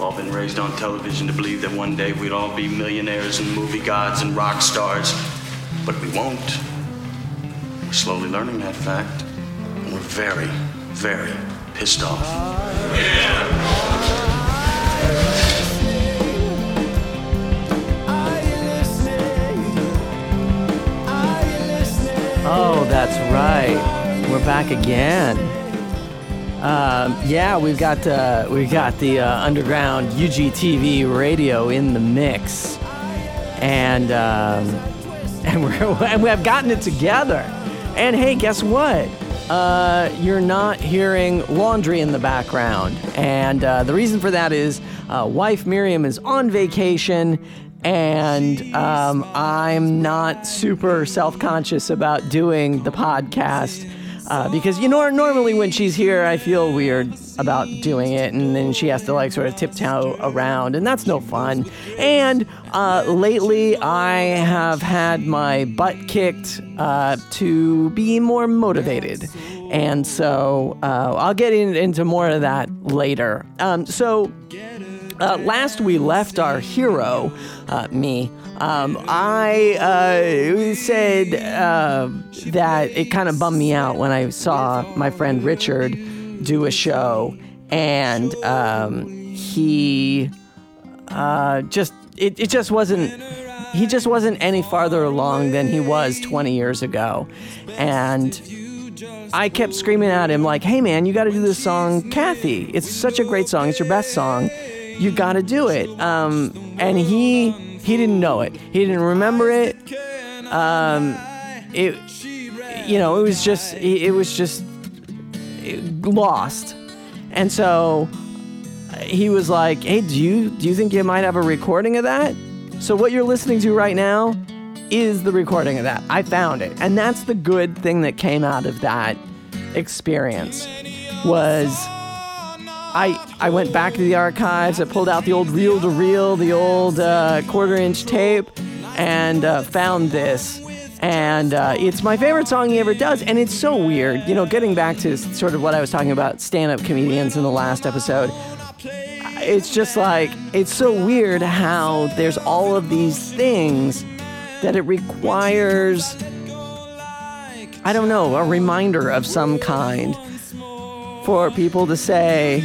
all been raised on television to believe that one day we'd all be millionaires and movie gods and rock stars. But we won't. We're slowly learning that fact. And we're very, very pissed off. Oh, that's right. We're back again. Um, yeah, we've got uh, we got the uh, underground UGTV radio in the mix, and um, and we're and we have gotten it together. And hey, guess what? Uh, you're not hearing laundry in the background, and uh, the reason for that is uh, wife Miriam is on vacation, and um, I'm not super self conscious about doing the podcast. Uh, because you know, normally when she's here, I feel weird about doing it, and then she has to like sort of tiptoe around, and that's no fun. And uh, lately, I have had my butt kicked uh, to be more motivated, and so uh, I'll get in, into more of that later. Um, so. Uh, last we left our hero, uh, me, um, I uh, said uh, that it kind of bummed me out when I saw my friend Richard do a show, and um, he uh, just it, it just wasn't he just wasn't any farther along than he was 20 years ago, and. I kept screaming at him like, "Hey man, you got to do this song, Kathy. It's such a great song. It's your best song. You got to do it." Um, and he he didn't know it. He didn't remember it. Um, it you know, it was just it was just lost. And so he was like, "Hey, do you do you think you might have a recording of that?" So what you're listening to right now is the recording of that. I found it. And that's the good thing that came out of that experience was I I went back to the archives. I pulled out the old reel to reel, the old uh, quarter inch tape, and uh, found this. And uh, it's my favorite song he ever does. And it's so weird, you know. Getting back to sort of what I was talking about, stand-up comedians in the last episode. It's just like it's so weird how there's all of these things that it requires. I don't know, a reminder of some kind for people to say,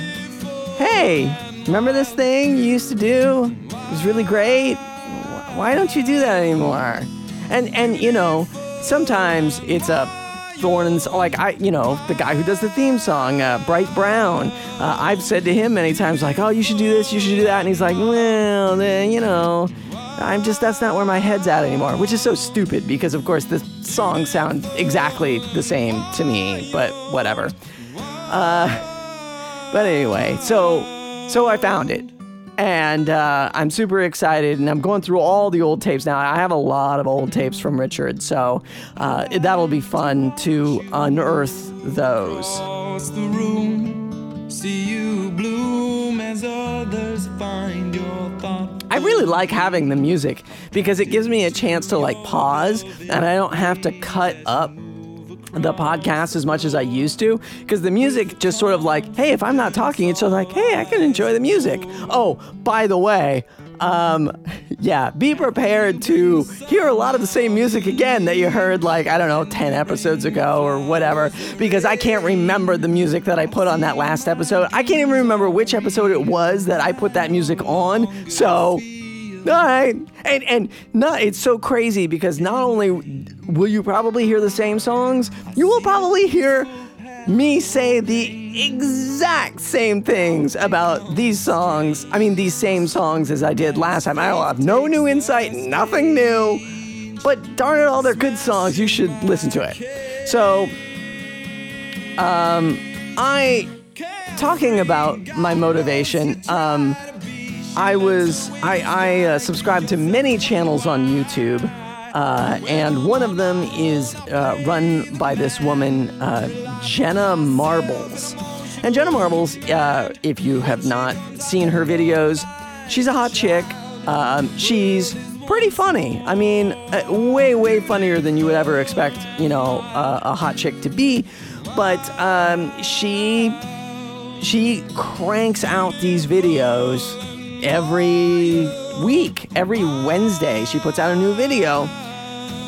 hey, remember this thing you used to do? It was really great. Why don't you do that anymore? And and you know, sometimes it's a thorn like I, you know, the guy who does the theme song, uh, Bright Brown. Uh, I've said to him many times, like, oh, you should do this, you should do that, and he's like, well, then you know. I'm just that's not where my head's at anymore, which is so stupid because of course the songs sound exactly the same to me, but whatever. Uh, but anyway, so so I found it, and uh, I'm super excited, and I'm going through all the old tapes now. I have a lot of old tapes from Richard, so uh, that'll be fun to unearth those. the room. See you bloom as others find your thought. I really like having the music because it gives me a chance to like pause and I don't have to cut up the podcast as much as I used to because the music just sort of like, hey, if I'm not talking, it's just like, hey, I can enjoy the music. Oh, by the way, um, yeah, be prepared to hear a lot of the same music again that you heard like, I don't know, 10 episodes ago or whatever, because I can't remember the music that I put on that last episode. I can't even remember which episode it was that I put that music on. So, all right. And and not it's so crazy because not only will you probably hear the same songs, you will probably hear me say the exact same things about these songs. I mean these same songs as I did last time. I'll have no new insight, nothing new. But darn it all, they're good songs. You should listen to it. So um I talking about my motivation, um I was I, I uh, subscribe to many channels on YouTube, uh, and one of them is uh, run by this woman, uh, Jenna Marbles. And Jenna Marbles, uh, if you have not seen her videos, she's a hot chick. Um, she's pretty funny. I mean, uh, way way funnier than you would ever expect, you know, a hot chick to be. But um, she she cranks out these videos every week, every Wednesday. She puts out a new video.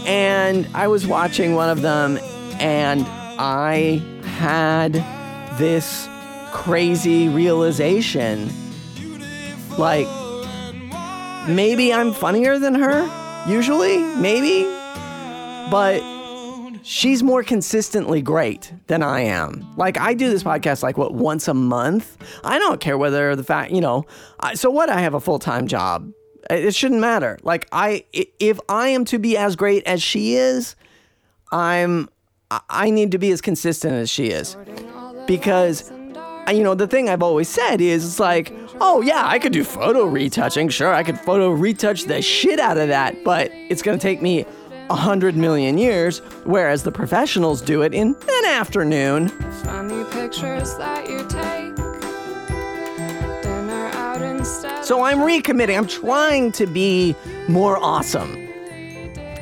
And I was watching one of them and I had this crazy realization. Like, maybe I'm funnier than her, usually, maybe, but she's more consistently great than I am. Like I do this podcast like what once a month. I don't care whether the fact, you know, I, so what I have a full-time job. It shouldn't matter. Like I if I am to be as great as she is, I'm I need to be as consistent as she is. Because you know, the thing I've always said is it's like, oh yeah, I could do photo retouching. Sure, I could photo retouch the shit out of that, but it's to take me a hundred million years, whereas the professionals do it in an afternoon. Funny pictures that you take. Dinner out instead. So I'm recommitting. I'm trying to be more awesome.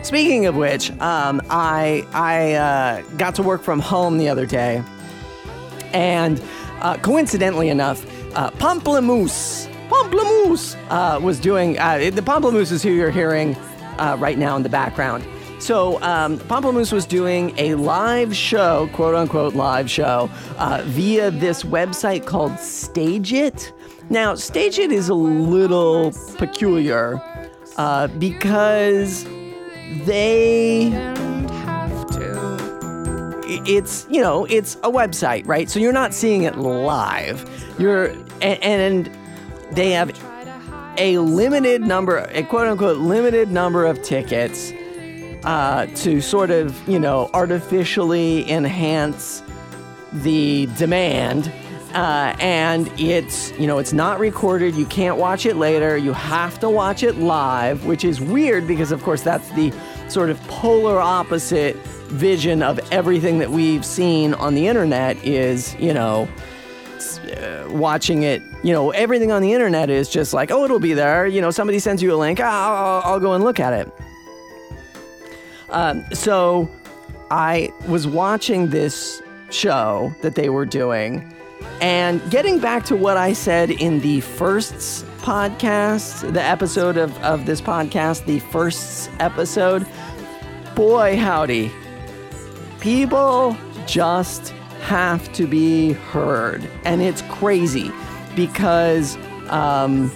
Speaking of which, um, I I uh, got to work from home the other day, and uh, coincidentally enough, uh, Pomplamoose, Pomplamoose uh, was doing uh, the Pomplamoose is who you're hearing uh, right now in the background. So um, Pomplamoose was doing a live show, quote unquote live show, uh, via this website called StageIt. Now, StageIt is a little peculiar uh, because they it's you know it's a website right? So you're not seeing it live. You're and, and they have a limited number a quote unquote limited number of tickets uh, to sort of you know artificially enhance the demand uh, and it's you know it's not recorded. You can't watch it later. You have to watch it live which is weird because of course that's the sort of polar opposite vision of everything that we've seen on the internet is you know uh, watching it you know everything on the internet is just like oh it'll be there. You know somebody sends you a link. "Ah, I'll, I'll go and look at it um, so I was watching this show that they were doing, and getting back to what I said in the firsts podcast, the episode of, of this podcast, the firsts episode, boy, howdy. People just have to be heard. And it's crazy because, um,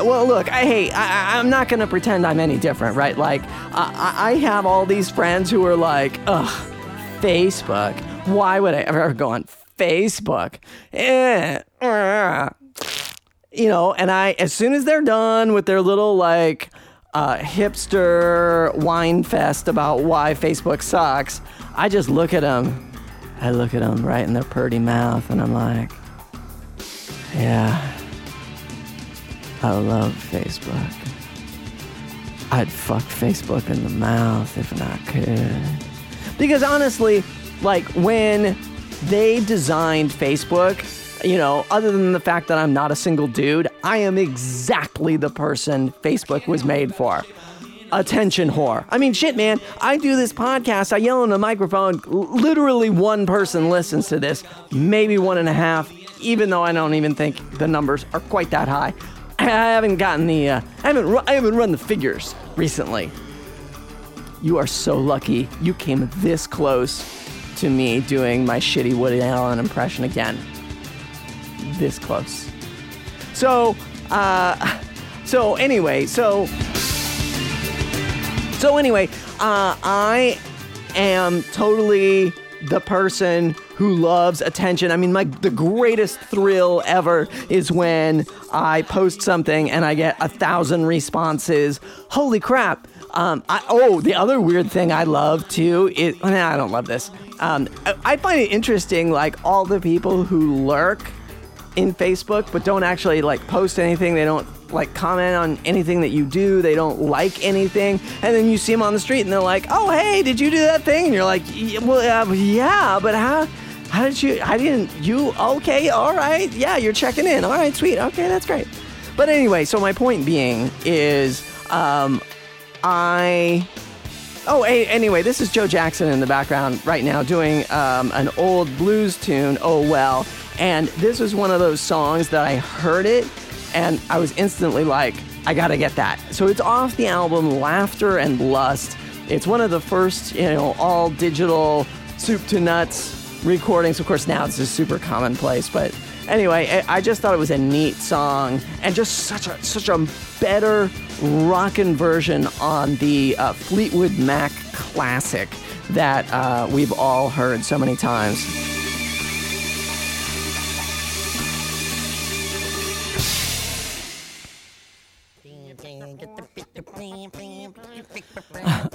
well, look, I hey, I, I'm not gonna pretend I'm any different, right? Like, I, I have all these friends who are like, ugh, Facebook. Why would I ever go on Facebook? Eh, uh, you know, and I, as soon as they're done with their little like uh, hipster wine fest about why Facebook sucks, I just look at them. I look at them right in their purty mouth, and I'm like, yeah. I love Facebook. I'd fuck Facebook in the mouth if I could. Because honestly, like when they designed Facebook, you know, other than the fact that I'm not a single dude, I am exactly the person Facebook was made for. Attention whore. I mean, shit, man. I do this podcast. I yell in the microphone. Literally, one person listens to this, maybe one and a half. Even though I don't even think the numbers are quite that high. I haven't gotten the. Uh, I haven't. Ru- I haven't run the figures recently. You are so lucky. You came this close to me doing my shitty Woody Allen impression again. This close. So, uh, so anyway, so so anyway, uh, I am totally the person who loves attention. I mean, my the greatest thrill ever is when I post something and I get a thousand responses. Holy crap! Um, I, oh, the other weird thing I love too is nah, I don't love this. Um, I, I find it interesting, like all the people who lurk in Facebook, but don't actually like post anything. They don't like comment on anything that you do. They don't like anything. And then you see them on the street and they're like, "Oh, hey, did you do that thing?" And you're like, "Y- "Well, uh, yeah, but how how did you I didn't you okay, all right. Yeah, you're checking in. All right, sweet. Okay, that's great." But anyway, so my point being is um I Oh, hey, anyway, this is Joe Jackson in the background right now doing um, an old blues tune, Oh Well. And this was one of those songs that I heard it and I was instantly like, I gotta get that. So it's off the album Laughter and Lust. It's one of the first, you know, all digital soup to nuts recordings. Of course, now it's just super commonplace, but anyway, I just thought it was a neat song and just such a such a better rockin' version on the uh, Fleetwood Mac classic that uh, we've all heard so many times.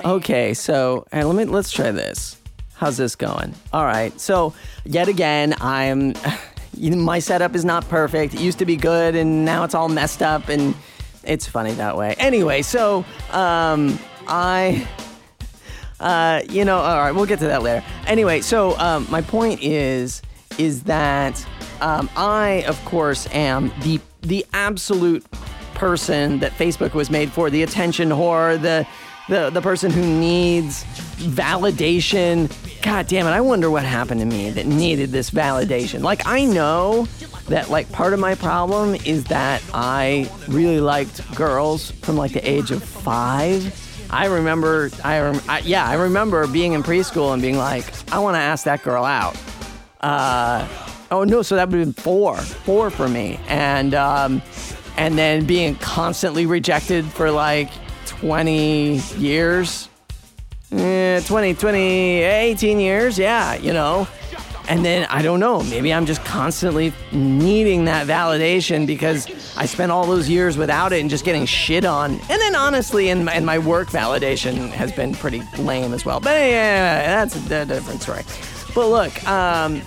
Okay, so let me let's try this. How's this going? All right. So yet again, I'm my setup is not perfect. It used to be good, and now it's all messed up, and it's funny that way. Anyway, so um, I. Uh, you know, all right, we'll get to that later. Anyway, so um, my point is, is that um, I, of course, am the the absolute person that Facebook was made for, the attention whore, the the the person who needs validation. God damn it, I wonder what happened to me that needed this validation. Like I know that like part of my problem is that I really liked girls from like the age of 5. I remember I, rem- I yeah, I remember being in preschool and being like, I want to ask that girl out. Uh, oh no, so that would been four, four for me, and um, and then being constantly rejected for like 20 years, eh, 20, 20, 18 years, yeah, you know. And then I don't know, maybe I'm just constantly needing that validation because I spent all those years without it and just getting shit on. And then honestly, in my, in my work validation has been pretty lame as well. But yeah, that's a, different story. But look, um,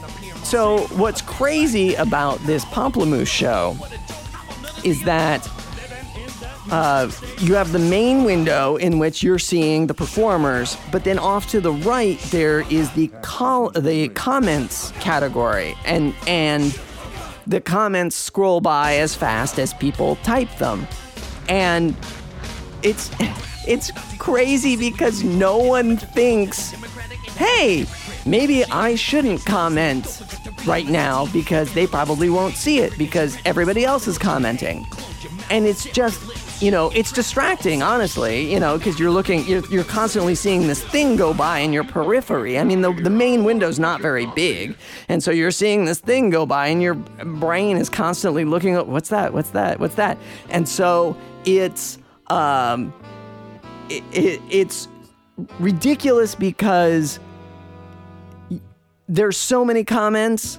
so what's crazy about this Pomplamoose show is that uh, you have the main window in which you're seeing the performers, but then off to the right there is the col- the comments category, and and the comments scroll by as fast as people type them, and it's it's crazy because no one thinks, hey, maybe I shouldn't comment right now because they probably won't see it because everybody else is commenting, and it's just you know, it's distracting, honestly, you know, because you're looking, you're, you're constantly seeing this thing go by in your periphery. I mean, the, the main window's not very big. And so you're seeing this thing go by, and your brain is constantly looking at what's that? What's that? What's that? And so it's, um, it, it, it's ridiculous because there's so many comments,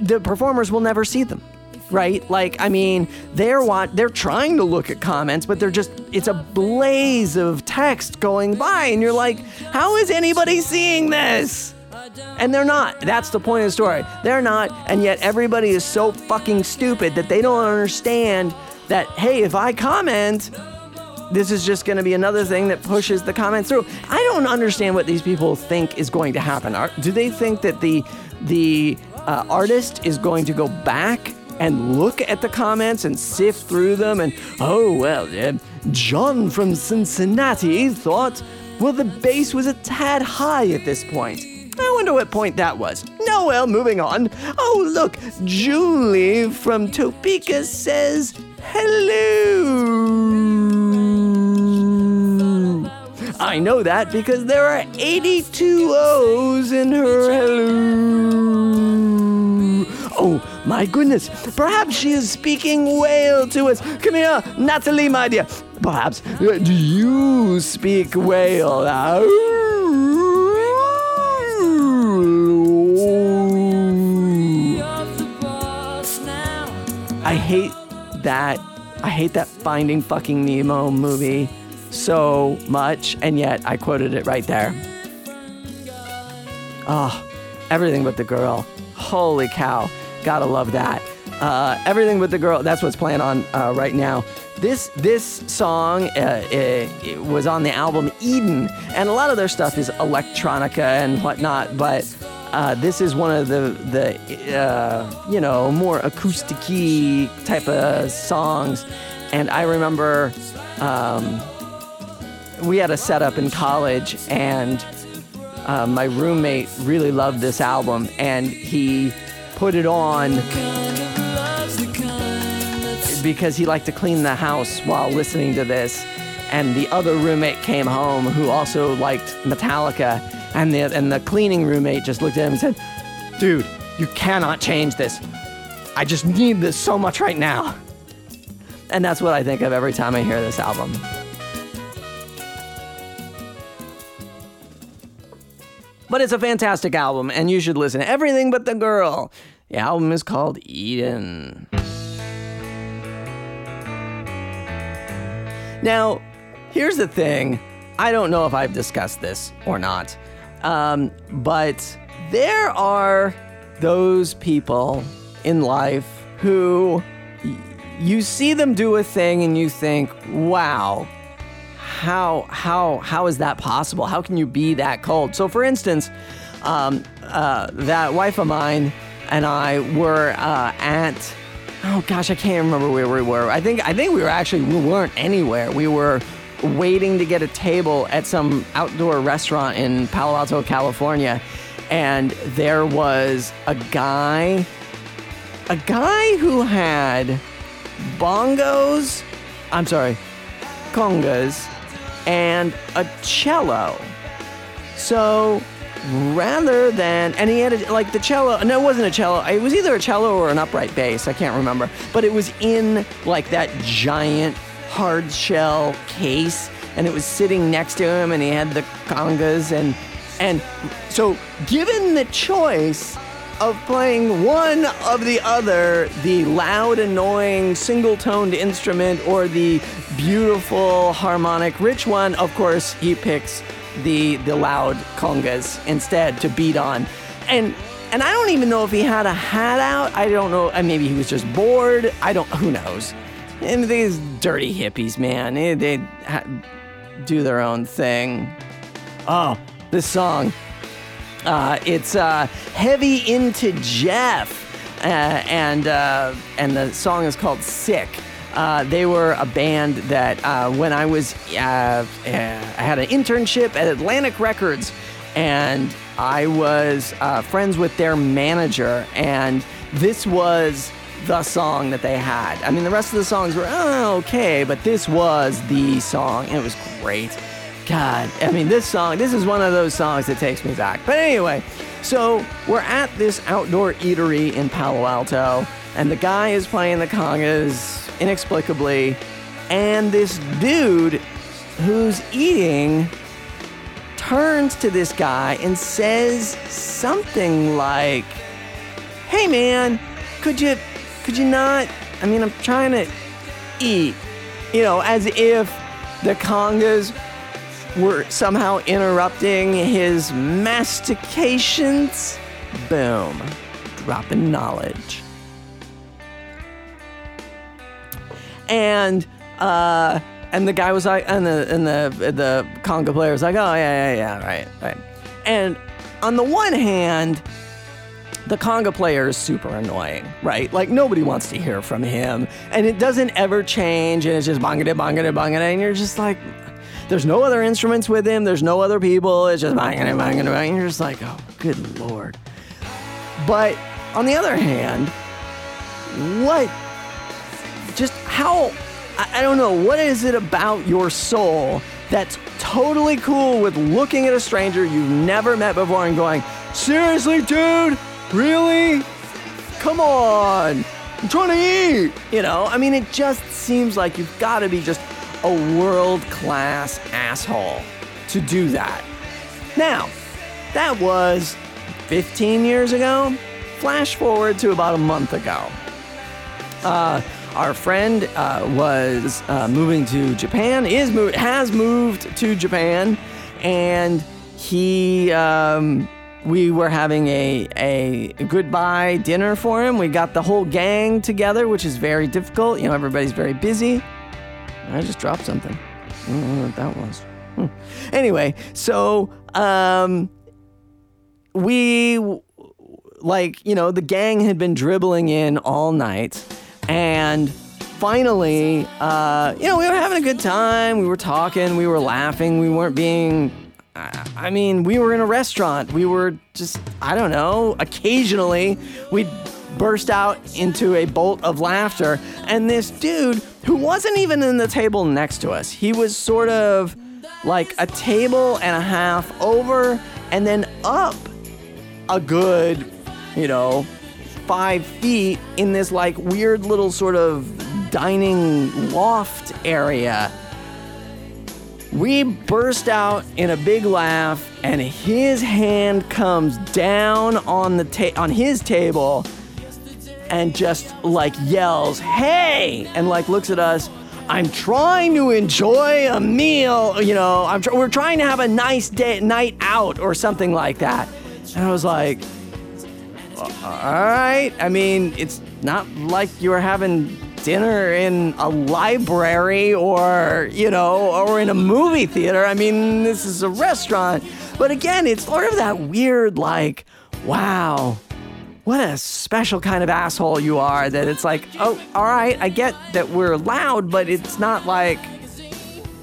the performers will never see them right? Like, I mean, they're want they're trying to look at comments, but they're just it's a blaze of text going by, and you're like, how is anybody seeing this? And they're not. That's the point of the story. They're not, and yet everybody is so fucking stupid that they don't understand that hey, if I comment, this is just going to be another thing that pushes the comments through. I don't understand what these people think is going to happen. Are, do they think that the the uh, artist is going to go back and look at the comments and sift through them and, oh, well, uh, John from Cincinnati thought, well, the bass was a tad high at this point. I wonder what point that was. No, well, moving on. Oh, look, Julie from Topeka says hello. I know that because there are 82 O's in her hello. Oh, my goodness, perhaps she is speaking whale to us. Come here, Natalie, my dear. Perhaps, do you speak whale? I hate that. I hate that Finding Fucking Nemo movie so much, and yet I quoted it right there. Oh, everything but the girl. Holy cow. Gotta love that. Uh, everything with the girl. That's what's playing on uh, right now. This this song uh, was on the album Eden, and a lot of their stuff is electronica and whatnot. But uh, this is one of the the uh, you know more acousticy type of songs. And I remember um, we had a setup in college, and uh, my roommate really loved this album, and he put it on because he liked to clean the house while listening to this. And the other roommate came home who also liked Metallica, and the and the cleaning roommate just looked at him and said, "Dude, you cannot change this. I just need this so much right now." And that's what I think of every time I hear this album. But it's a fantastic album, and you should listen to Everything But the Girl. The album is called Eden. Now, here's the thing I don't know if I've discussed this or not, um, but there are those people in life who you see them do a thing and you think, wow, how how how is that possible? How can you be that cold? So, for instance, um, uh, that wife of mine and I were uh, at oh gosh, I can't remember where we were. I think I think we were actually we weren't anywhere. We were waiting to get a table at some outdoor restaurant in Palo Alto, California, and there was a guy a guy who had bongos, I'm sorry, congas, and a cello. So rather than, and he had a, like the cello, no, it wasn't a cello. It was either a cello or an upright bass. I can't remember. But it was in like that giant hard shell case, and it was sitting next to him, and he had the congas, and and so given the choice of playing one of the other, the loud, annoying, single toned instrument or the beautiful, harmonic, rich one, of course, he picks the, the loud congas instead to beat on. And and I don't even know if he had a hat out. I don't know. uh, Maybe he was just bored. I don't. Who knows? And these dirty hippies, man, they, they ha- do their own thing. Oh, this song. Uh, it's uh, heavy into Jeff, uh, and uh, and the song is called Sick. Uh, they were a band that uh, when I was uh, uh, I had an internship at Atlantic Records, and I was uh, friends with their manager, and this was the song that they had. I mean, the rest of the songs were oh, okay, but this was the song. and It was great. God, I mean, this song, this is one of those songs that takes me back. But anyway, so we're at this outdoor eatery in Palo Alto, and the guy is playing the congas inexplicably, and this dude who's eating turns to this guy and says something like, "Hey man, could you could you not I mean, I'm trying to eat." You know, as if the congas were somehow interrupting his mastications. Boom. Dropping knowledge. And uh and the guy was like and the and the the conga player was like, oh yeah, yeah, yeah, right, right. And on the one hand, the conga player is super annoying, right? Like nobody wants to hear from him, and it doesn't ever change, and it's just bangada bangada bangada, and you're just like, there's no other instruments with him, there's no other people, it's just bangada bangada bangada, and you're just like, oh, good lord. But on the other hand, what? How? I, I don't know. What is it about your soul that's totally cool with looking at a stranger you've never met before and going, seriously, dude? Really? Come on. I'm trying to eat. You know, I mean, it just seems like you've got to be just a world class asshole to do that. Now, that was 15 years ago. Flash forward to about a month ago. Uh, our friend uh, was uh, moving to Japan, is mo- has moved to Japan, and he um, we were having a a goodbye dinner for him. We got the whole gang together, which is very difficult. You know, everybody's very busy. I just dropped something. I don't know what that was. Hmm. Anyway, so um, we like you know the gang had been dribbling in all night and finally uh, you know we were having a good time we were talking we were laughing we weren't being I mean, we were in a restaurant. We were just, I don't know, occasionally we'd burst out into a bolt of laughter. And this dude, who wasn't even in the table next to us, he was sort of like a table and a half over and then up a good, you know, five feet in this like weird little sort of dining loft area. We burst out in a big laugh, and his hand comes down on the ta- on his table, and just like yells, "Hey!" and like looks at us. I'm trying to enjoy a meal, you know. Tr- we're trying to have a nice day, night out, or something like that. And I was like, all right. I mean, it's not like you're having dinner in a library or, you know, or in a movie theater. I mean, this is a restaurant. But again, it's sort of that weird, like, wow, what a special kind of asshole you are that it's like, oh, all right, I get that we're loud, but it's not like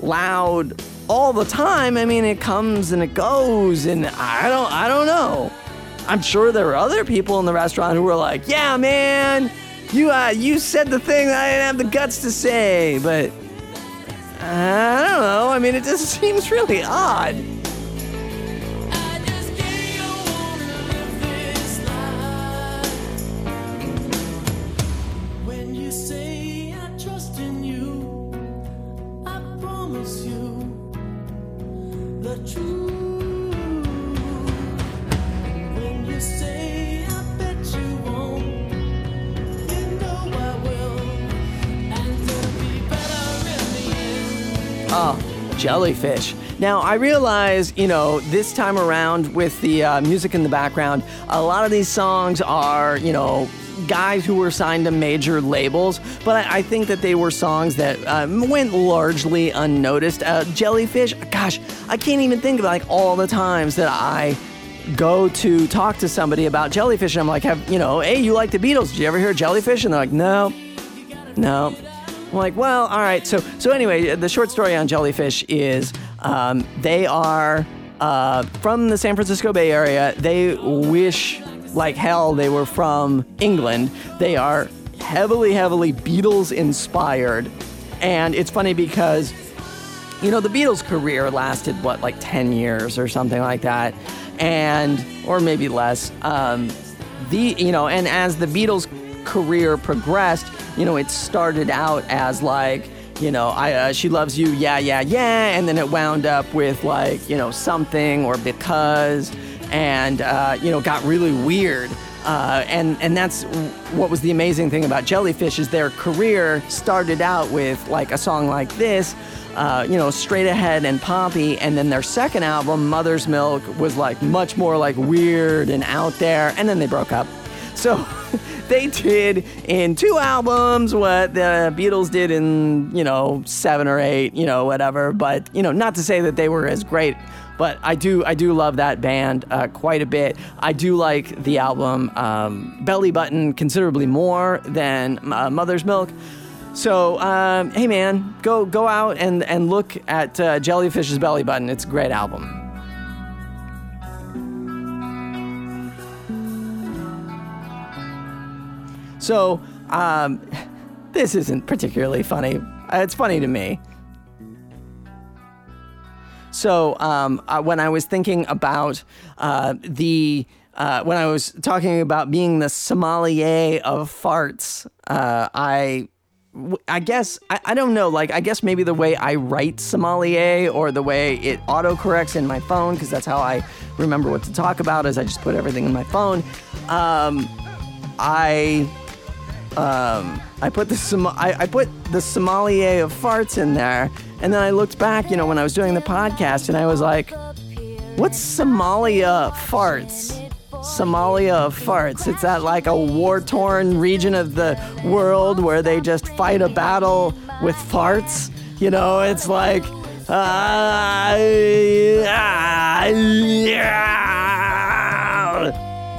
loud all the time. I mean, it comes and it goes, and I don't, I don't know. I'm sure there were other people in the restaurant who were like, "Yeah, man, you, uh, you said the thing I didn't have the guts to say," but I don't know. I mean, it just seems really odd. Jellyfish. Now, I realize, you know, this time around with the uh, music in the background, a lot of these songs are, you know, guys who were signed to major labels, but I, I think that they were songs that um, went largely unnoticed. Uh, jellyfish, gosh, I can't even think of like all the times that I go to talk to somebody about jellyfish and I'm like, have, you know, hey, you like the Beatles? Did you ever hear jellyfish? And they're like, no, no. I'm like, well, all right. So, so anyway, the short story on jellyfish is um, they are uh, from the San Francisco Bay Area. They wish like hell they were from England. They are heavily, heavily Beatles inspired, and it's funny because you know, the Beatles' career lasted what, like 10 years or something like that, and or maybe less. Um, the you know, and as the Beatles' career progressed, you know, it started out as like. You know, I uh, she loves you, yeah, yeah, yeah, and then it wound up with like you know something or because, and uh, you know got really weird. Uh, and and that's what was the amazing thing about Jellyfish is their career started out with like a song like this, uh, you know, straight ahead and poppy, and then their second album, Mother's Milk, was like much more like weird and out there, and then they broke up. So they did in two albums what the Beatles did in you know seven or eight, you know whatever. But you know, not to say that they were as great but I do I do love that band uh, quite a bit. I do like the album um, Belly Button considerably more than uh, Mother's Milk. So um, hey man, go go out and and look at uh, Jellyfish's Belly Button. It's a great album. So um, this isn't particularly funny. Uh, It's funny to me. So um, uh, when I was thinking about uh, the uh, when I was talking about being the sommelier of farts, uh, I I guess I, I don't know. Like I guess maybe the way I write sommelier or the way it autocorrects in my phone because that's how I remember what to talk about. Is I just put everything in my phone. Um, I um, I put the som- I, I put the sommelier of farts in there, and then I looked back, you know, when I was doing the podcast, and I was like, "What's Somalia farts?" Somalia of farts. It's that like a war-torn region of the world where they just fight a battle with farts. You know, it's like. Uh,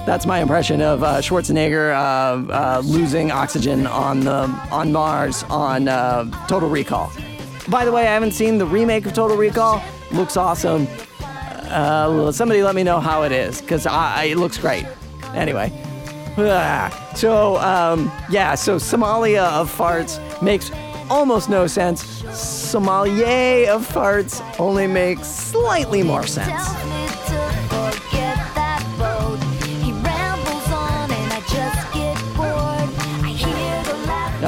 that's my impression of uh, Schwarzenegger uh, uh, losing oxygen on the on Mars on uh, Total Recall. By the way, I haven't seen the remake of Total Recall. Looks awesome. Uh, somebody let me know how it is, because it looks great. Anyway. So, um, yeah, so Somalia of farts makes almost no sense. Somalia of farts only makes slightly more sense.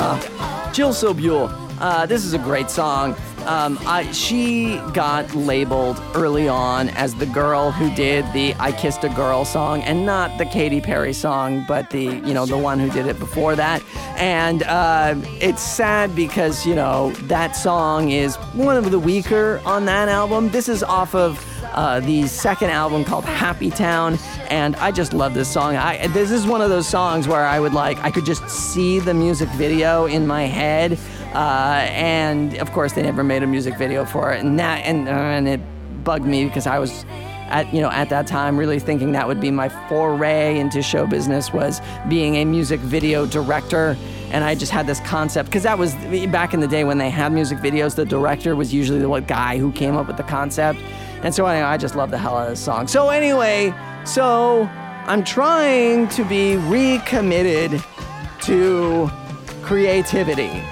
Uh, Jill Sobule, uh, this is a great song. Um, I, she got labeled early on as the girl who did the "I Kissed a Girl" song, and not the Katy Perry song, but the you know the one who did it before that. And uh, it's sad because you know that song is one of the weaker on that album. This is off of uh, the second album called Happy Town, and I just love this song. I this is one of those songs where I would like I could just see the music video in my head, uh, and of course they never made a music video for it, and that and uh, and it bugged me because I was. At, you know, at that time, really thinking that would be my foray into show business was being a music video director, and I just had this concept because that was back in the day when they had music videos. The director was usually the guy who came up with the concept, and so anyway, I just love the hell out of this song. So anyway, so I'm trying to be recommitted to creativity.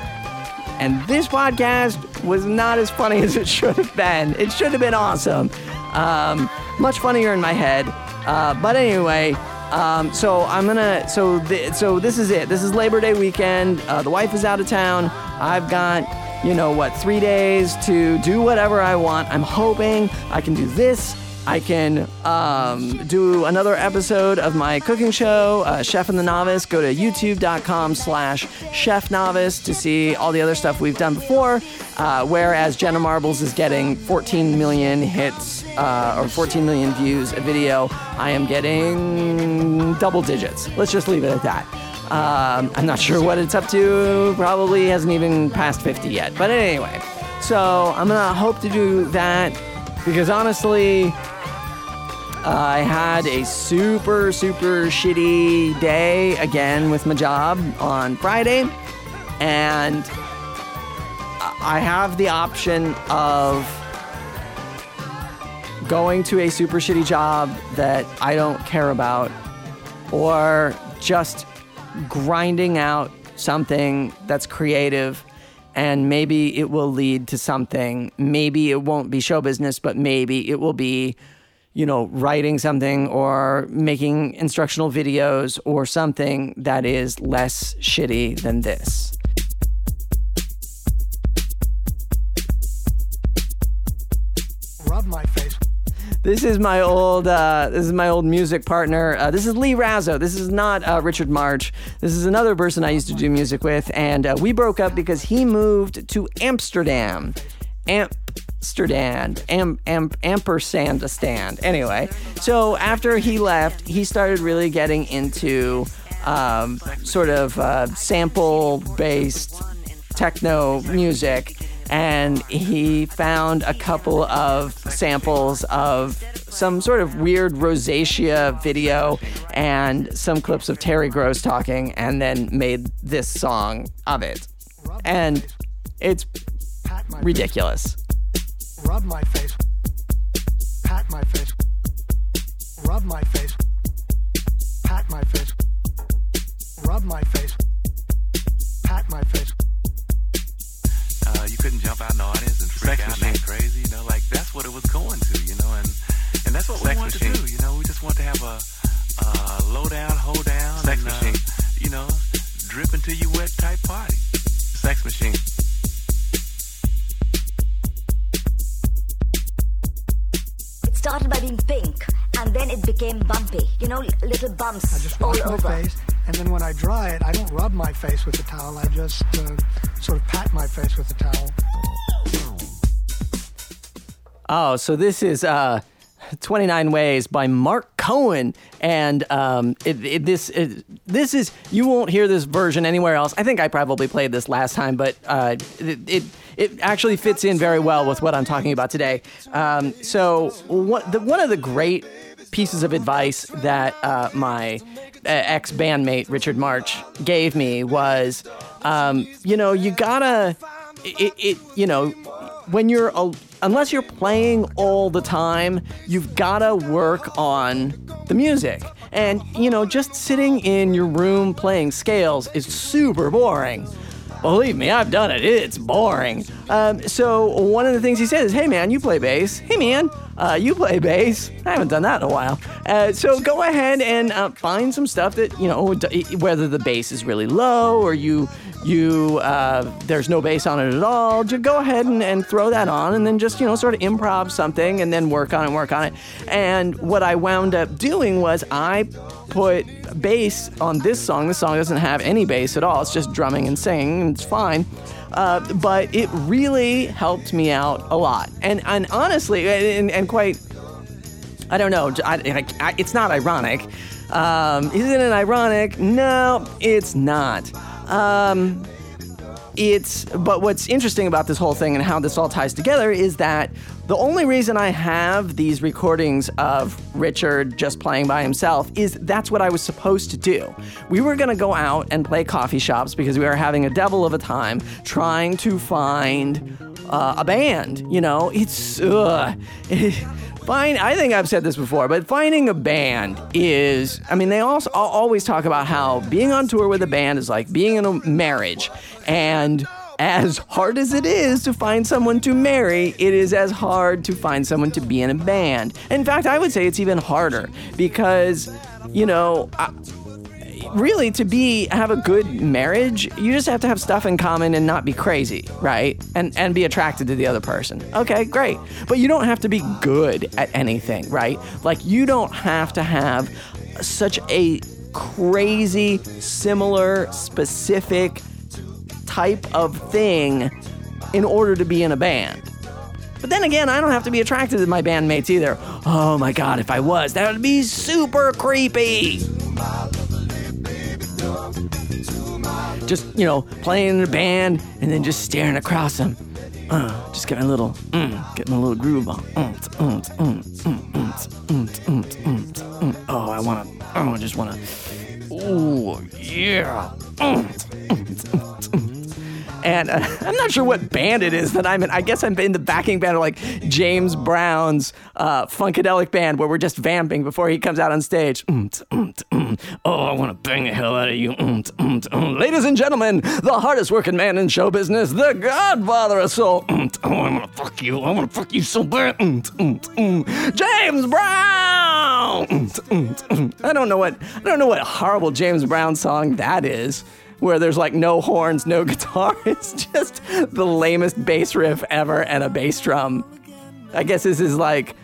And this podcast was not as funny as it should have been. It should have been awesome. Um, much funnier in my head. Uh, but anyway, um, so I'm gonna. So th- so this is it. This is Labor Day weekend. Uh, the wife is out of town. I've got you know what three days to do whatever I want. I'm hoping I can do this. I can um, do another episode of my cooking show, uh, Chef and the Novice. Go to youtube.com slash chef novice to see all the other stuff we've done before. Uh, whereas Jenna Marbles is getting 14 million hits uh, or 14 million views a video, I am getting double digits. Let's just leave it at that. Um, I'm not sure what it's up to. Probably hasn't even passed 50 yet. But anyway, so I'm gonna hope to do that because honestly, I had a super, super shitty day again with my job on Friday, and I have the option of going to a super shitty job that I don't care about, or just grinding out something that's creative and maybe it will lead to something. Maybe it won't be show business, but maybe it will be, you know, writing something or making instructional videos or something that is less shitty than this. Rub my face. This is my old. Uh, this is my old music partner. Uh, this is Lee Razzo. This is not uh, Richard March. This is another person I used to do music with, and uh, we broke up because he moved to Amsterdam. Amsterdam. Am, am, ampersand stand. Anyway, so after he left, he started really getting into um, sort of uh, sample-based techno music and he found a couple of samples of some sort of weird rosacea video and some clips of Terry Gross talking and then made this song of it. And it's ridiculous. Face. Rub my face. Pat my face. Rub my face. Pat my face. Rub my face. Pat my face. uh, you couldn't jump out in the audience and freak Sex out machine. and act crazy, you know, like that's what it was going to, you know, and and that's what we Sex wanted machine. to do, you know, we just want to have a, a low down, hold down, Sex and, uh, machine. you know, drip until you wet type party. Sex machine. Started by being pink and then it became bumpy. You know, little bumps I bumps just all wash my over. face, and then when I dry it, I don't rub my face with the towel. I just uh, sort of pat my face with the towel. Oh, so this is uh, 29 Ways by Marc Cohn. And um, it, it, this, it, this is, you won't hear this version anywhere else. I think I probably played this last time, but uh, it, it, actually fits in very well with what I'm talking about today. Um, so, what, the, one of the great pieces of advice that uh, my uh, ex bandmate Richard March gave me was, um, you know, you gotta, it, you know, when you're a, unless you're playing all the time, you've got to work on the music. And, you know, just sitting in your room playing scales is super boring. Believe me, I've done it. It's boring. Um, so one of the things he said is, "Hey man, you play bass. Hey man, uh, you play bass. I haven't done that in a while. Uh, so go ahead and uh, find some stuff that you know, whether the bass is really low or you you uh, there's no bass on it at all. Just go ahead and, and throw that on, and then just you know sort of improv something, and then work on it, work on it. And what I wound up doing was I put bass on this song. This song doesn't have any bass at all. It's just drumming and singing, and it's fine. Uh, but it really helped me out a lot. And and honestly, and, and quite, I don't know. I, I, it's not ironic. Um, isn't it ironic? No, it's not. Um, it's but what's interesting about this whole thing and how this all ties together is that the only reason I have these recordings of Richard just playing by himself is that's what I was supposed to do. We were going to go out and play coffee shops because we were having a devil of a time trying to find uh, a band. You know, it's uh, Fine, I think I've said this before, but finding a band is, I mean, they also always talk about how being on tour with a band is like being in a marriage. And as hard as it is to find someone to marry, it is as hard to find someone to be in a band. In fact, I would say it's even harder because, you know, I, really to be have a good marriage you just have to have stuff in common and not be crazy right? And and be attracted to the other person. Okay great. But you don't have to be good at anything right? Like you don't have to have such a crazy similar specific type of thing in order to be in a band. But then again, I don't have to be attracted to my bandmates either. Oh my god, if I was, that would be super creepy. Just, you know, playing in a band and then just staring across him. Uh, just getting a little, mm, getting a little groove on. Oh, I wanna, oh, I just wanna, oh, yeah. And uh, I'm not sure what band it is that I'm in. I guess I'm in the backing band of like James Brown's uh, Funkadelic band where we're just vamping before he comes out on stage. Mm, mm, mm. Oh, I want to bang the hell out of you. Ladies and gentlemen, the hardest working man in show business, the godfather of soul. Oh, I want to fuck you. I want to fuck you so bad. James Brown. I don't know what I don't know what horrible James Brown song that is where there's like no horns, no guitar. It's just the lamest bass riff ever and a bass drum. I guess this is like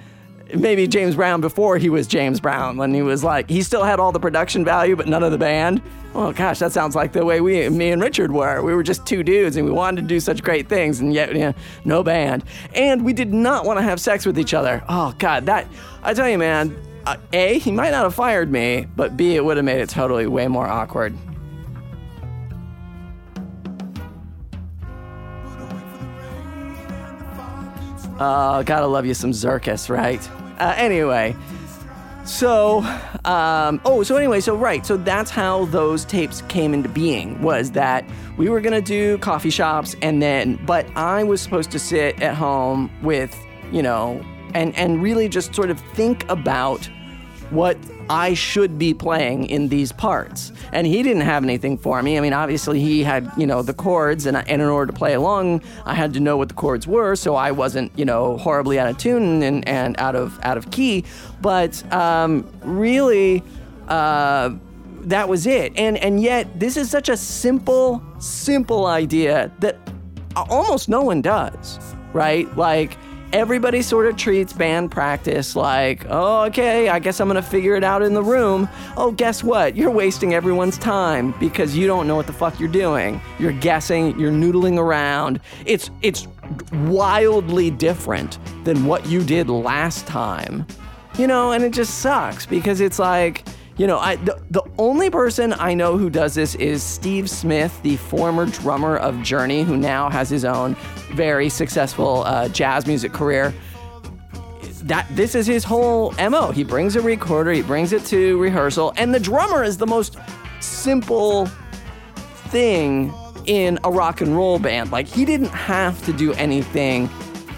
maybe James Brown before he was James Brown when he was like he still had all the production value but none of the band. Oh gosh, that sounds like the way we me and Richard were. We were just two dudes and we wanted to do such great things and yet you know, no band. And we did not want to have sex with each other. Oh god, that I tell you man, uh, A, he might not have fired me, but B, it would have made it totally way more awkward. Oh, gotta love you some Zirkus, right? Uh, anyway, so, um, oh, so anyway, so right, so that's how those tapes came into being. Was that we were gonna do coffee shops, and then, but I was supposed to sit at home with, you know, and and really just sort of think about what I should be playing in these parts. And he didn't have anything for me. I mean, obviously he had, you know, the chords and, I- and in order to play along, I had to know what the chords were so I wasn't, you know, horribly out of tune and, and out of out of key. But um, really uh, that was it. And and yet this is such a simple simple idea that almost no one does, right? Like everybody sort of treats band practice like, oh, okay, I guess I'm gonna figure it out in the room. Oh, guess what? You're wasting everyone's time because you don't know what the fuck you're doing. You're guessing, you're noodling around. It's it's wildly different than what you did last time. You know, and it just sucks because it's like, you know, I the, the only person I know who does this is Steve Smith, the former drummer of Journey, who now has his own very successful uh, jazz music career. That this is his whole mo. He brings a recorder, he brings it to rehearsal, and the drummer is the most simple thing in a rock and roll band. Like he didn't have to do anything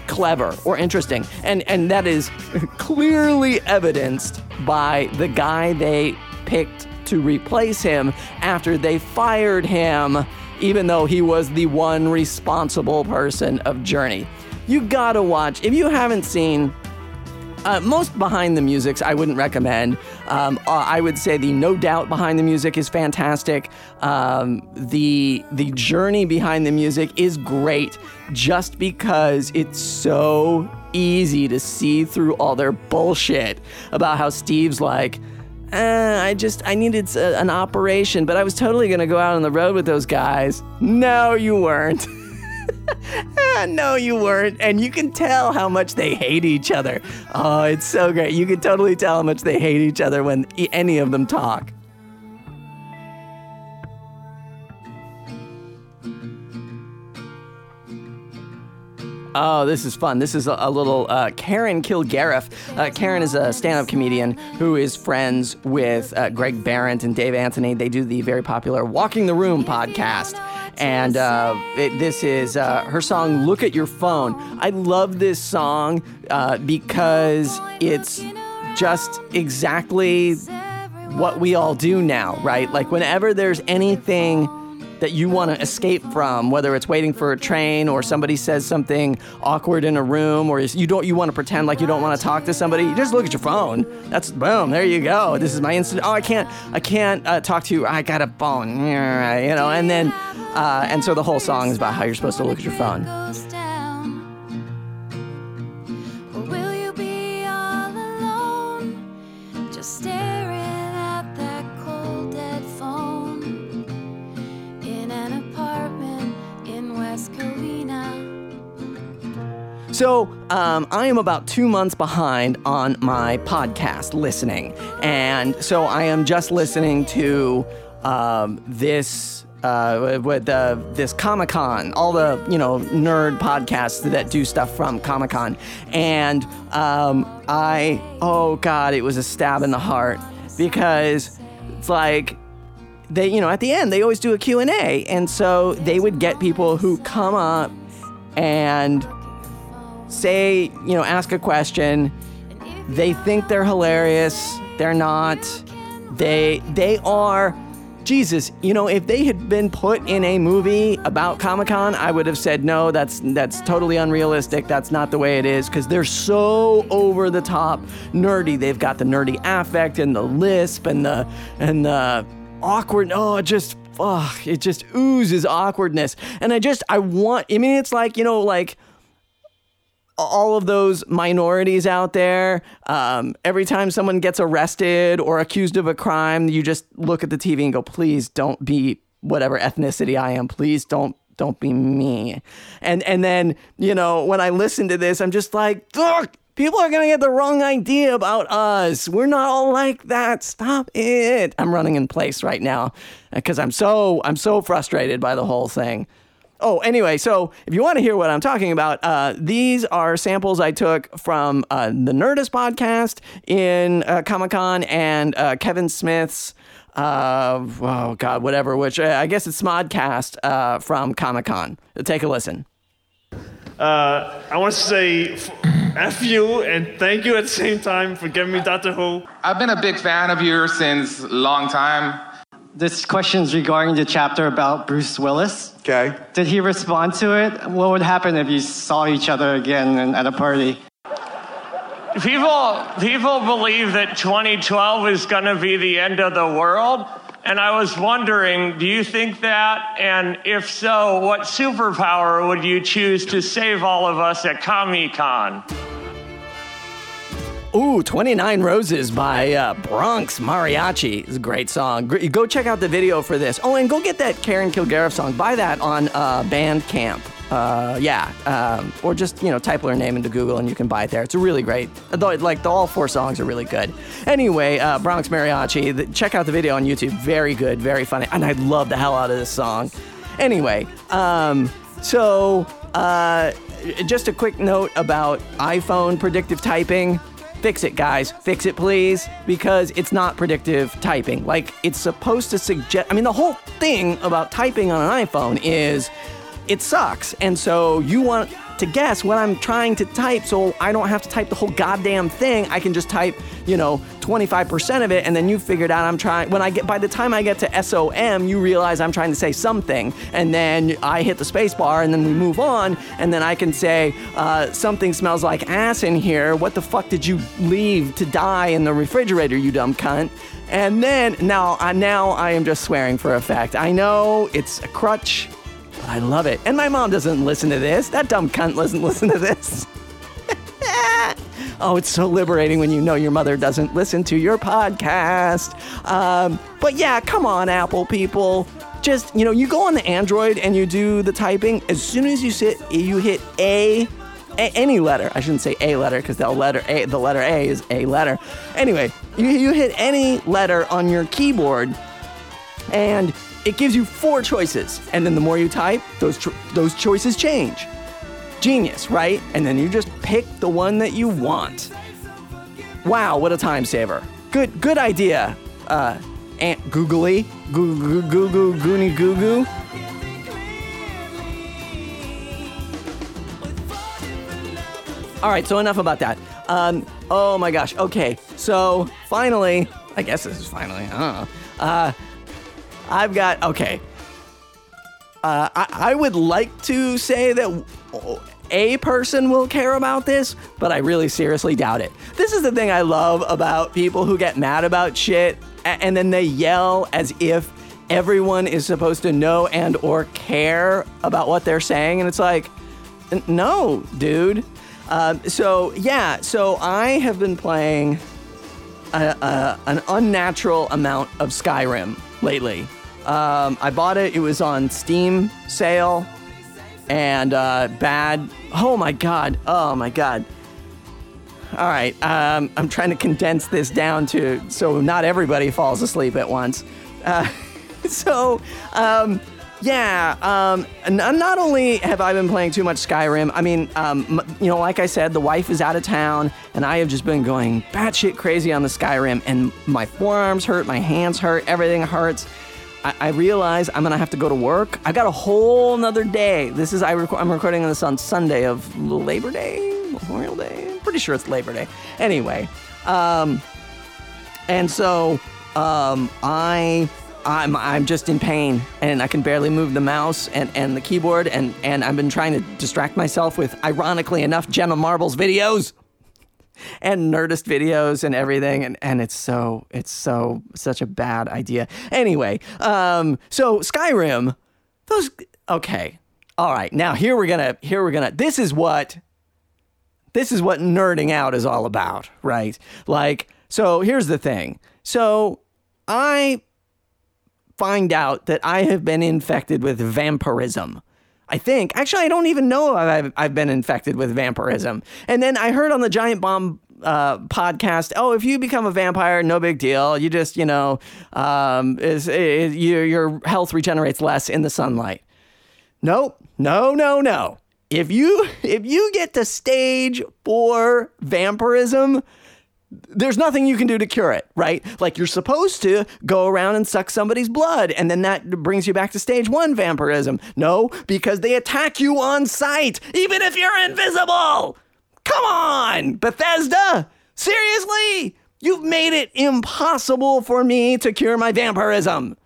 clever or interesting. And and that is clearly evidenced by the guy they picked to replace him after they fired him even though he was the one responsible person of Journey. You got to watch if you haven't seen uh, most behind the musics I wouldn't recommend. Um, uh, I would say the No Doubt behind the music is fantastic. Um, the the journey behind the music is great, just because it's so easy to see through all their bullshit about how Steve's like. Uh, I just I needed s- an operation, but I was totally gonna go out on the road with those guys. No, you weren't. No, you weren't. And you can tell how much they hate each other. Oh, it's so great. You can totally tell how much they hate each other when any of them talk. Oh, this is fun. This is a, a little uh, Karen Kilgariff. Uh, Karen is a stand up comedian who is friends with uh, Greg Behrendt and Dave Anthony. They do the very popular Walking the Room podcast. And uh, it, this is uh, her song, Look at Your Phone. I love this song uh, because it's just exactly what we all do now, right? Like, whenever there's anything that you want to escape from, whether it's waiting for a train or somebody says something awkward in a room, or you don't you want to pretend like you don't want to talk to somebody, you just look at your phone. That's boom, there you go. This is my instant. Oh, I can't, I can't uh, talk to you. I got a phone, you know. And then, uh, and so the whole song is about how you're supposed to look at your phone. So, um, I am about two months behind on my podcast listening. And so I am just listening to um, this. Uh, with this Comic Con, all the you know nerd podcasts that do stuff from Comic Con, and um, I oh god, it was a stab in the heart because it's like they you know at the end they always do a q&a and so they would get people who come up and say you know ask a question. They think they're hilarious. They're not. They they are jesus you know if they had been put in a movie about comic-con i would have said no that's that's totally unrealistic. That's not the way it is because they're so over the top nerdy. They've got the nerdy affect and the lisp and the and the awkward oh just oh, it just oozes awkwardness. And i just i want i mean it's like you know like all of those minorities out there. Um, every time someone gets arrested or accused of a crime, you just look at the TV and go, "Please don't be whatever ethnicity I am. Please don't." Don't be me, and and then you know when I listen to this, I'm just like, Ugh, people are gonna get the wrong idea about us. We're not all like that. Stop it. I'm running in place right now because I'm so I'm so frustrated by the whole thing. Oh, anyway, so if you want to hear what I'm talking about, uh, these are samples I took from uh, the Nerdist podcast in uh, Comic Con and uh, Kevin Smith's, uh, oh God, whatever, which uh, I guess it's Smodcast uh, from Comic Con. Take a listen. Uh, I want to say f- F you and thank you at the same time for giving me Doctor Who. I've been a big fan of yours since a long time. This question is regarding the chapter about Bruce Willis. Okay. Did he respond to it? What would happen if you saw each other again and- at a party? People, people believe that 2012 is going to be the end of the world. And I was wondering, do you think that? And if so, what superpower would you choose to save all of us at Comic Con? Ooh, 29 Roses by uh, Bronx Mariachi. It's a great song. Go check out the video for this. Oh, and go get that Karen Kilgariff song. Buy that on uh, Bandcamp. Uh, yeah, um, or just you know type her name into Google and you can buy it there. It's really great. Though, like the, all four songs are really good. Anyway, uh, Bronx Mariachi. The, check out the video on YouTube. Very good, very funny, and I love the hell out of this song. Anyway, um, so uh, just a quick note about iPhone predictive typing. Fix it, guys. Fix it, please, because it's not predictive typing. Like, it's supposed to suggest. I mean, the whole thing about typing on an iPhone is it sucks. And so you want to guess what I'm trying to type so I don't have to type the whole goddamn thing. I can just type, you know, 25% of it and then you figured out I'm trying when I get by the time I get to SOM, you realize I'm trying to say something and then I hit the space bar and then we move on and then I can say uh, something smells like ass in here. What the fuck did you leave to die in the refrigerator, you dumb cunt? And then now, uh, now I am just swearing for effect. I know it's a crutch, but I love it. And my mom doesn't listen to this. That dumb cunt doesn't listen to this. oh, it's so liberating when you know your mother doesn't listen to your podcast. Um, but yeah, come on, Apple people. Just you know, you go on the Android and you do the typing. As soon as you sit, you hit A a- any letter. I shouldn't say a letter because the letter A, the letter A is a letter. Anyway, you, you hit any letter on your keyboard, and it gives you four choices. And then the more you type, those cho- those choices change. Genius, right? And then you just pick the one that you want. Wow, what a time saver. Good good idea. Uh, Aunt Googly, goo goo goo goo goony goo goo. All right, so enough about that. Um, oh my gosh. Okay, so finally, I guess this is finally. I. Uh, I've got okay. Uh, I, I would like to say that a person will care about this, but I really seriously doubt it. This is the thing I love about people who get mad about shit and then they yell as if everyone is supposed to know and or care about what they're saying, and it's like, No, dude. Um, so yeah, so I have been playing a, a, an unnatural amount of Skyrim lately. Um, I bought it; it was on Steam sale, and uh, bad. Oh my god! Oh my god! All right, um, I'm trying to condense this down to so not everybody falls asleep at once. Uh, so, um, yeah, um, not only have I been playing too much Skyrim, I mean, um, you know, like I said, the wife is out of town, and I have just been going batshit crazy on the Skyrim, and my forearms hurt, my hands hurt, everything hurts. I, I realize I'm gonna have to go to work. I got a whole nother day. This is I I'm recording this on Sunday of Labor Day, Memorial Day. I'm pretty sure it's Labor Day. Anyway, um, and so um, I I'm I'm just in pain and I can barely move the mouse and, and the keyboard and and I've been trying to distract myself with ironically enough Jenna Marbles videos and Nerdist videos and everything and, and it's so it's so such a bad idea. Anyway, um so Skyrim those okay. All right. Now here we're to here we're to this is what this is what nerding out is all about, right? Like, so here's the thing. So I find out that I have been infected with vampirism. I think. Actually, I don't even know if I've, I've been infected with vampirism. And then I heard on the Giant Bomb uh, podcast, oh, if you become a vampire, no big deal. You just, you know, um, is, is your, your health regenerates less in the sunlight. Nope. No, no, no. If you if you get to stage four vampirism, there's nothing you can do to cure it, right? Like you're supposed to go around and suck somebody's blood, and then that brings you back to stage one vampirism. No, because they attack you on sight, even if you're invisible. Come on, Bethesda! Seriously? You've made it impossible for me to cure my vampirism.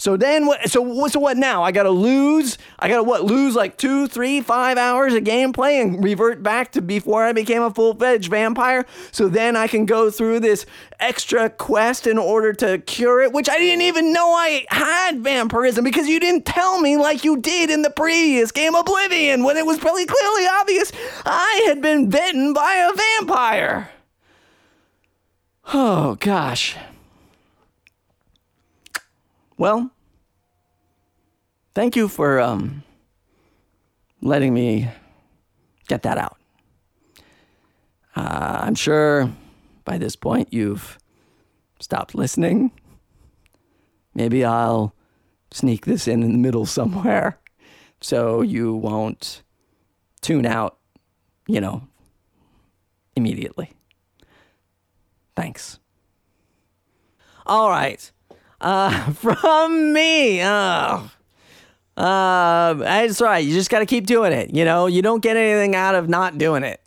So then what? So what? So what now? I gotta lose. I gotta what? Lose like two, three, five hours of gameplay and revert back to before I became a full fledged vampire. So then I can go through this extra quest in order to cure it, which I didn't even know I had vampirism because you didn't tell me like you did in the previous game Oblivion when it was pretty clearly obvious I had been bitten by a vampire. Oh gosh. Well, thank you for um, letting me get that out. Uh, I'm sure by this point you've stopped listening. Maybe I'll sneak this in in the middle somewhere so you won't tune out, you know, immediately. Thanks. All right. Uh, from me. Oh. That's right. You just got to keep doing it. You know, you don't get anything out of not doing it.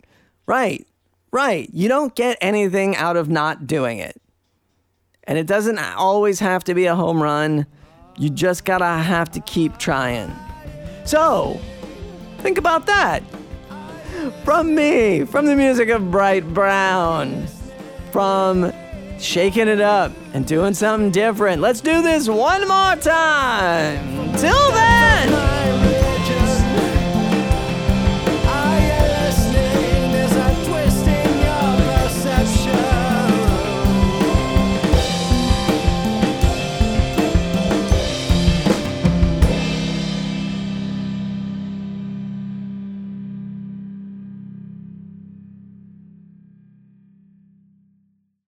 Right. Right. You don't get anything out of not doing it. And it doesn't always have to be a home run. You just gotta have to keep trying. So, think about that. From me, from the music of Bright Brown, from shaking it up and doing something different. Let's do this one more time. Till then.